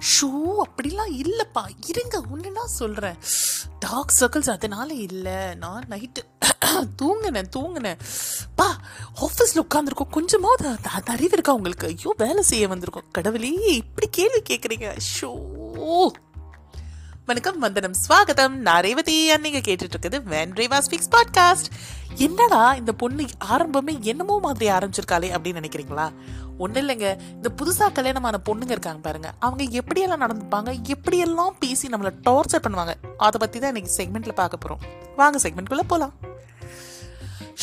Shoe அப்படிலாம் இல்லைப்பா. இருங்க ஒன்றுனா சொல்கிறேன் டார்க் சர்க்கிள்ஸ் அதனால இல்லை. நான் நைட்டு தூங்கினேன் தூங்கினேன். பா ஆஃபீஸில் உட்காந்துருக்கோம் கொஞ்சமாவது அது அறிவு இருக்கா உங்களுக்கு? ஐயோ வேலை செய்ய வந்திருக்கோம். கடவுளே இப்படி கேள்வி கேட்குறீங்க ஷோ. வணக்கம் வந்தனம் ஸ்வாகதம் நான் ரேவதி அன்னைக்கு கேட்டுட்டு இருக்குது வென் ரேவா ஃபிக்ஸ் பாட்காஸ்ட் என்னடா இந்த பொண்ணு ஆரம்பமே என்னமோ மாதிரி ஆரம்பிச்சிருக்காளே அப்படின்னு நினைக்கிறீங்களா? ஒன்றும் இல்லைங்க. இந்த புதுசாக கல்யாணமான பொண்ணுங்க இருக்காங்க பாருங்க. அவங்க எப்படியெல்லாம் நடந்துப்பாங்க எப்படியெல்லாம் பேசி நம்மளை டார்ச்சர் பண்ணுவாங்க அதை பற்றி தான் இன்னைக்கு செக்மெண்ட்ல பார்க்க போகிறோம் வாங்க செக்மெண்ட்குள்ளே போகலாம்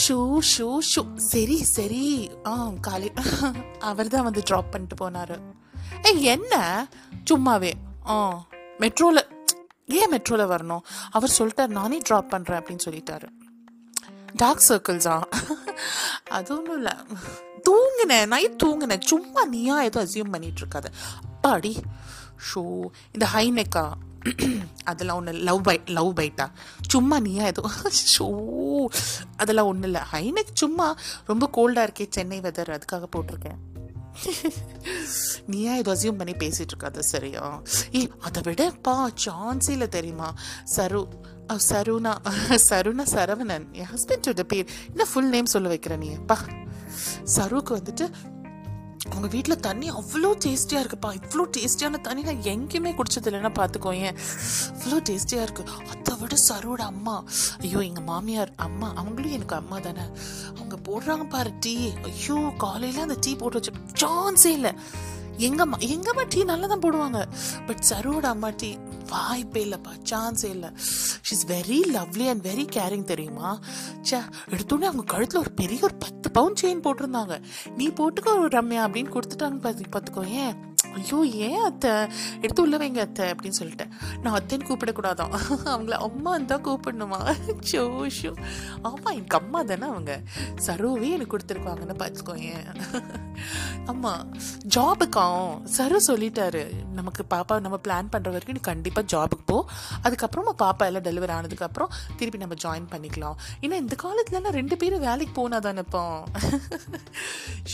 ஷூ ஷூ ஷூ. சரி சரி. ஆ காலை. அவர் தான் வந்து ட்ராப் பண்ணிட்டு போனாரு. ஏய் என்ன? சும்மாவே. ஆ மெட்ரோவில் ஏன் மெட்ரோவில் வரணும்? அவர் சொல்லிட்டார் நானே ட்ராப் பண்ணுறேன் அப்படின்னு சொல்லிட்டாரு. டார்க் சர்க்கிள்ஸா அது ஒன்றும் இல்லை. தூங்கினேன் நைட் தூங்கினேன். சும்மா நீயா எதுவும் அசியூம் பண்ணிட்டு இருக்காத. அப்பாடி. ஷோ இந்த ஹைனெக்கா? அதெல்லாம் ஒன்று லவ் பை லவ் பைட்டா சும்மா நீயா எதுவும் ஷோ அதெல்லாம் ஒன்றும் இல்லை. ஹைனெக் சும்மா ரொம்ப கோல்டாக இருக்கே சென்னை வெதர் அதுக்காக போட்டிருக்கேன். நீயா ஏதோ அசியூம் பண்ணி பேசிட்டு இருக்காத சரியா? ஏ அதை விடப்பா சான்ஸே இல்லை தெரியுமா? சரு சருணா சருணா சரவணன். என் ஹஸ்பண்டோட பேர். என்ன ஃபுல் நேம் சொல்ல வைக்கிற நீ? பா. சருவுக்கு வந்துட்டு அவங்க வீட்டில் தண்ணி அவ்வளோ டேஸ்டியாக இருக்குப்பா. இவ்வளோ டேஸ்டியான தண்ணி நான் எங்கேயுமே குடிச்சது இல்லைன்னா ஏன்? இவ்வளோ டேஸ்டியாக இருக்குது அதை விட சரோட அம்மா. ஐயோ எங்கள் மாமியார் அம்மா அவங்களும் எனக்கு அம்மா தானே. அவங்க போடுறாங்க பாரு டீ. ஐயோ காலையில் அந்த டீ போட்டு வச்சு சான்ஸே இல்லை. எங்கம்மா அம்மா அம்மா டீ நல்லா தான் போடுவாங்க. பட் சரோட அம்மா டீ வாய்ப்பே இல்லைப்பா. சான்ஸே இல்லை. She's very lovely and very caring தெரியுமா? ச்சே எடுத்தோடனே அவங்க கழுத்தில் ஒரு பெரிய ஒரு பத்து பவுன் செயின் போட்டிருந்தாங்க. நீ போட்டுக்கோ ரம்யா அப்படின்னு கொடுத்துட்டாங்க பார்த்து பார்த்துக்கோ ஏன்? ஐயோ ஏன் அத்தை? எடுத்து உள்ள வைங்க அத்தை அப்படின்னு சொல்லிட்டேன் நான் அத்தைன்னு கூப்பிடக்கூடாதான். அவங்கள அம்மான்னு தான் கூப்பிடணுமா? ஷோ ஷோ ஆமாம் எனக்கு அம்மா தானே அவங்க. சரோவே எனக்கு கொடுத்துருக்காங்கன்னு பார்த்துக்கோ ஏன் ஆமாம் ஜாபுக்காம் சரு சொல்லிட்டாரு. நமக்கு பாப்பா நம்ம பிளான் பண்ணுற வரைக்கும் நீ கண்டிப்பாக ஜாபுக்கு போ. அதுக்கப்புறமா பாப்பா எல்லாம் டெலிவரி ஆனதுக்கப்புறம் திருப்பி நம்ம ஜாயின் பண்ணிக்கலாம். ஏன்னா இந்த காலத்துலலாம் ரெண்டு பேரும் வேலைக்கு போனா தானேப்பா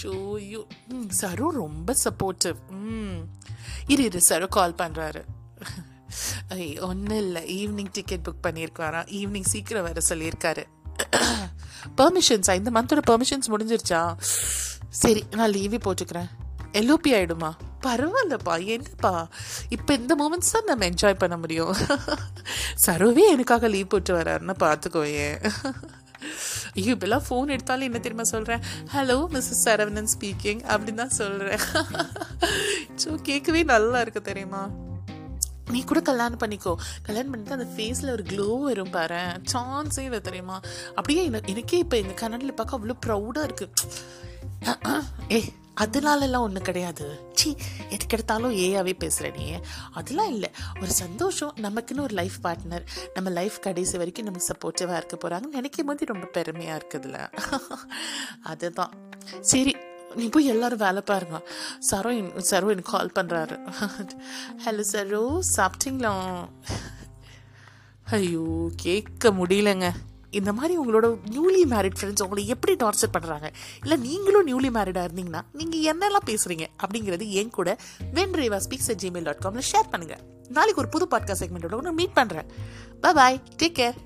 ஷோ ஐயோ. சரு ரொம்ப சப்போர்ட்டிவ் ம். இரு இரு சார் கால் பண்ணுறாரு ஒன்றும் இல்லை. ஈவினிங் டிக்கெட் புக் பண்ணியிருக்காரா ஈவினிங் சீக்கிரம் வர சொல்லியிருக்காரு. பர்மிஷன்ஸா இந்த மந்தோட பர்மிஷன்ஸ் முடிஞ்சிருச்சா? சரி நான் லீவே போட்டுக்கிறேன். எல்ஓபி ஆகிடுமா பரவாயில்லப்பா என்னப்பா? இப்போ இந்த மூமெண்ட்ஸ் தான் நம்ம என்ஜாய் பண்ண முடியும். சரோவே எனக்காக லீவ் போட்டு வராருன்னு பார்த்துக்கோயேன். ஐயோ இப்பெல்லாம் ஃபோன் எடுத்தாலும் என்ன தெரியுமா சொல்கிறேன் ஹலோ மிஸ்ஸஸ் சரவணன் ஸ்பீக்கிங் அப்படின்னு தான் சொல்கிறேன் ஸோ கேட்கவே நல்லா இருக்கு தெரியுமா? நீ கூட கல்யாணம் பண்ணிக்கோ. கல்யாணம் பண்ணிட்டு அந்த ஃபேஸில் ஒரு க்ளோ வரும் பாரு. சான்ஸே இல்லை தெரியுமா? அப்படியே எனக்கு எனக்கே இப்போ எங்கள் கன்னடில் பார்க்க அவ்வளோ ப்ரௌடாக இருக்குது ஏ அதனாலலாம் ஒன்றும் கிடையாது. சி எதுக்கு எடுத்தாலும் ஏயாவே பேசுகிற நீ. அதெல்லாம் இல்லை. ஒரு சந்தோஷம் நமக்குன்னு ஒரு லைஃப் பார்ட்னர் நம்ம லைஃப் கடைசி வரைக்கும் நமக்கு சப்போர்ட்டிவாக இருக்க போகிறாங்கன்னு நினைக்கும் போது ரொம்ப பெருமையாக இருக்குதுல்ல அதுதான். சரி நீ போய் எல்லாரும் வேலை பாருங்க. சரோ என்- சரோ எனக்கு கால் பண்ணுறாரு ஹலோ சரோ. சாப்பிட்டீங்களா? ஐயோ கேட்க முடியலங்க. இந்த மாதிரி உங்களோட நியூலி மேரிட் ஃப்ரெண்ட்ஸ் உங்களை எப்படி டார்ச்சர் பண்ணுறாங்க இல்லை நீங்களும் நியூலி மேரிடாக இருந்தீங்கன்னா நீங்கள் என்னெல்லாம் பேசுகிறீங்க அப்படிங்கிறது என் கூட when Reva speaks at Gmail dot Kamil share பண்ணுங்கள் நாளைக்கு ஒரு புது பாட்காஸ்ட் செக்மெண்ட்டோட ஒன்று மீட் பண்ணுறேன் பாய் டேக் கேர்